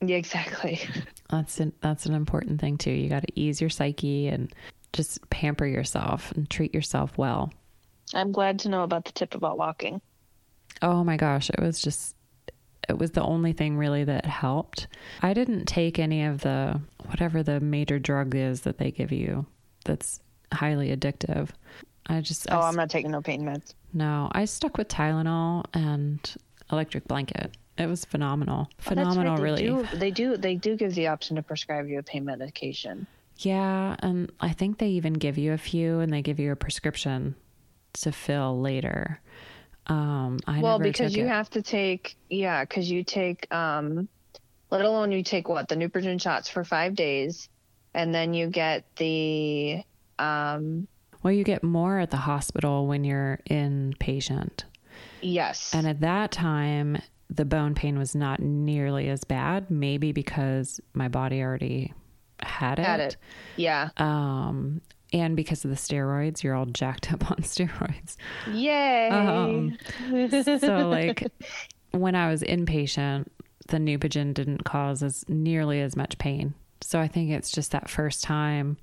Yeah, exactly. That's an, that's an important thing too. You got to ease your psyche and just pamper yourself and treat yourself well. I'm glad to know about the tip about walking. Oh my gosh, it was just it was the only thing really that helped. I didn't take any of the whatever the major drug is that they give you that's highly addictive. I just Oh, I, I'm not taking no pain meds. No, I stuck with Tylenol and electric blanket. It was phenomenal. Oh, phenomenal oh, right. really. Do, they do they do give the option to prescribe you a pain medication. Yeah, and I think they even give you a few and they give you a prescription to fill later. Um, I well, because you it. have to take, yeah, because you take, um, let alone you take what the Neupogen shots for five days, and then you get the. Um, well, you get more at the hospital when you're inpatient. Yes. And at that time, the bone pain was not nearly as bad, maybe because my body already had it. Had it. Yeah. Um, and because of the steroids, you're all jacked up on steroids. Yay! Um, so, like, when I was inpatient, the Neupogen didn't cause as nearly as much pain. So I think it's just that first time,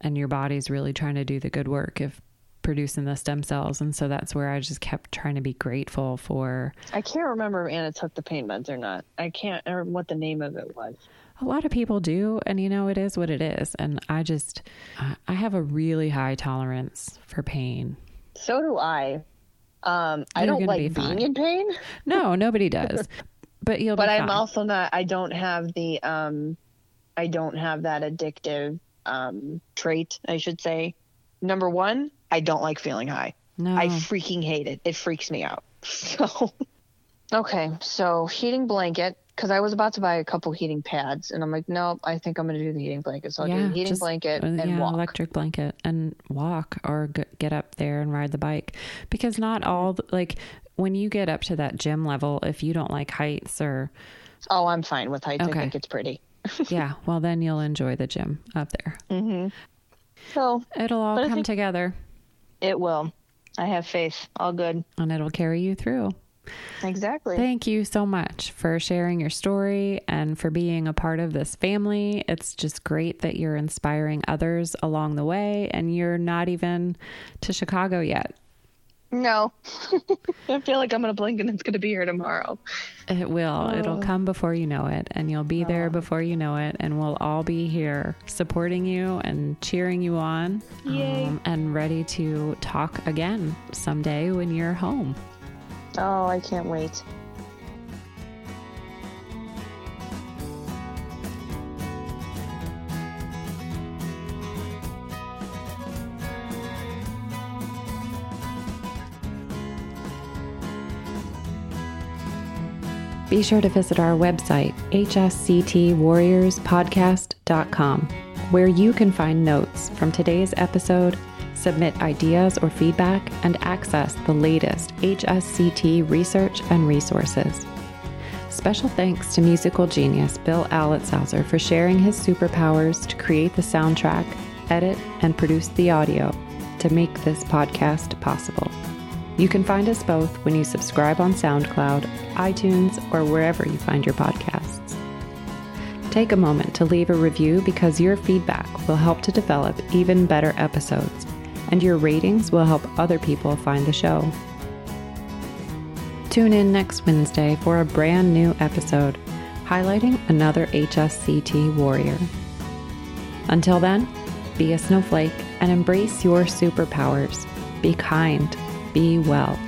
and your body's really trying to do the good work of producing the stem cells, and so that's where I just kept trying to be grateful for. I can't remember if Anna took the pain meds or not. I can't remember what the name of it was a lot of people do and you know it is what it is. And i just i have a really high tolerance for pain. So do i. Um i don't like be being in pain. No nobody does. But you'll but i'm also not i don't have the um i don't have that addictive um trait i should say. Number one i don't like feeling high. No. i freaking hate it. It freaks me out. So okay so heating blanket because I was about to buy a couple heating pads, and I'm like, nope, I think I'm going to do the heating blanket. So I'll yeah, do the heating just, blanket and yeah, walk. electric blanket and walk, or get up there and ride the bike. Because not all like when you get up to that gym level, if you don't like heights or oh, I'm fine with heights. Okay. I think it's pretty. yeah, well then you'll enjoy the gym up there. Mm-hmm. So it'll all come together. It will. I have faith. All good, and it'll carry you through. Exactly. Thank you so much for sharing your story and for being a part of this family. It's just great that you're inspiring others along the way and you're not even to Chicago yet. No. I feel like I'm going to blink and it's going to be here tomorrow. It will. Oh. It'll come before you know it, and you'll be there oh. before you know it, and we'll all be here supporting you and cheering you on um, and ready to talk again someday when you're home. Oh, I can't wait. be sure to visit our website, hsctwarriorspodcast.com, where you can find notes from today's episode, submit ideas or feedback, and access the latest HSCT research and resources. Special thanks to musical genius Bill Alitzhauser for sharing his superpowers to create the soundtrack, edit, and produce the audio to make this podcast possible. You can find us both when you subscribe on SoundCloud, iTunes, or wherever you find your podcasts. Take a moment to leave a review because your feedback will help to develop even better episodes, and your ratings will help other people find the show. Tune in next Wednesday for a brand new episode highlighting another HSCT warrior. Until then, be a snowflake and embrace your superpowers. Be kind be well.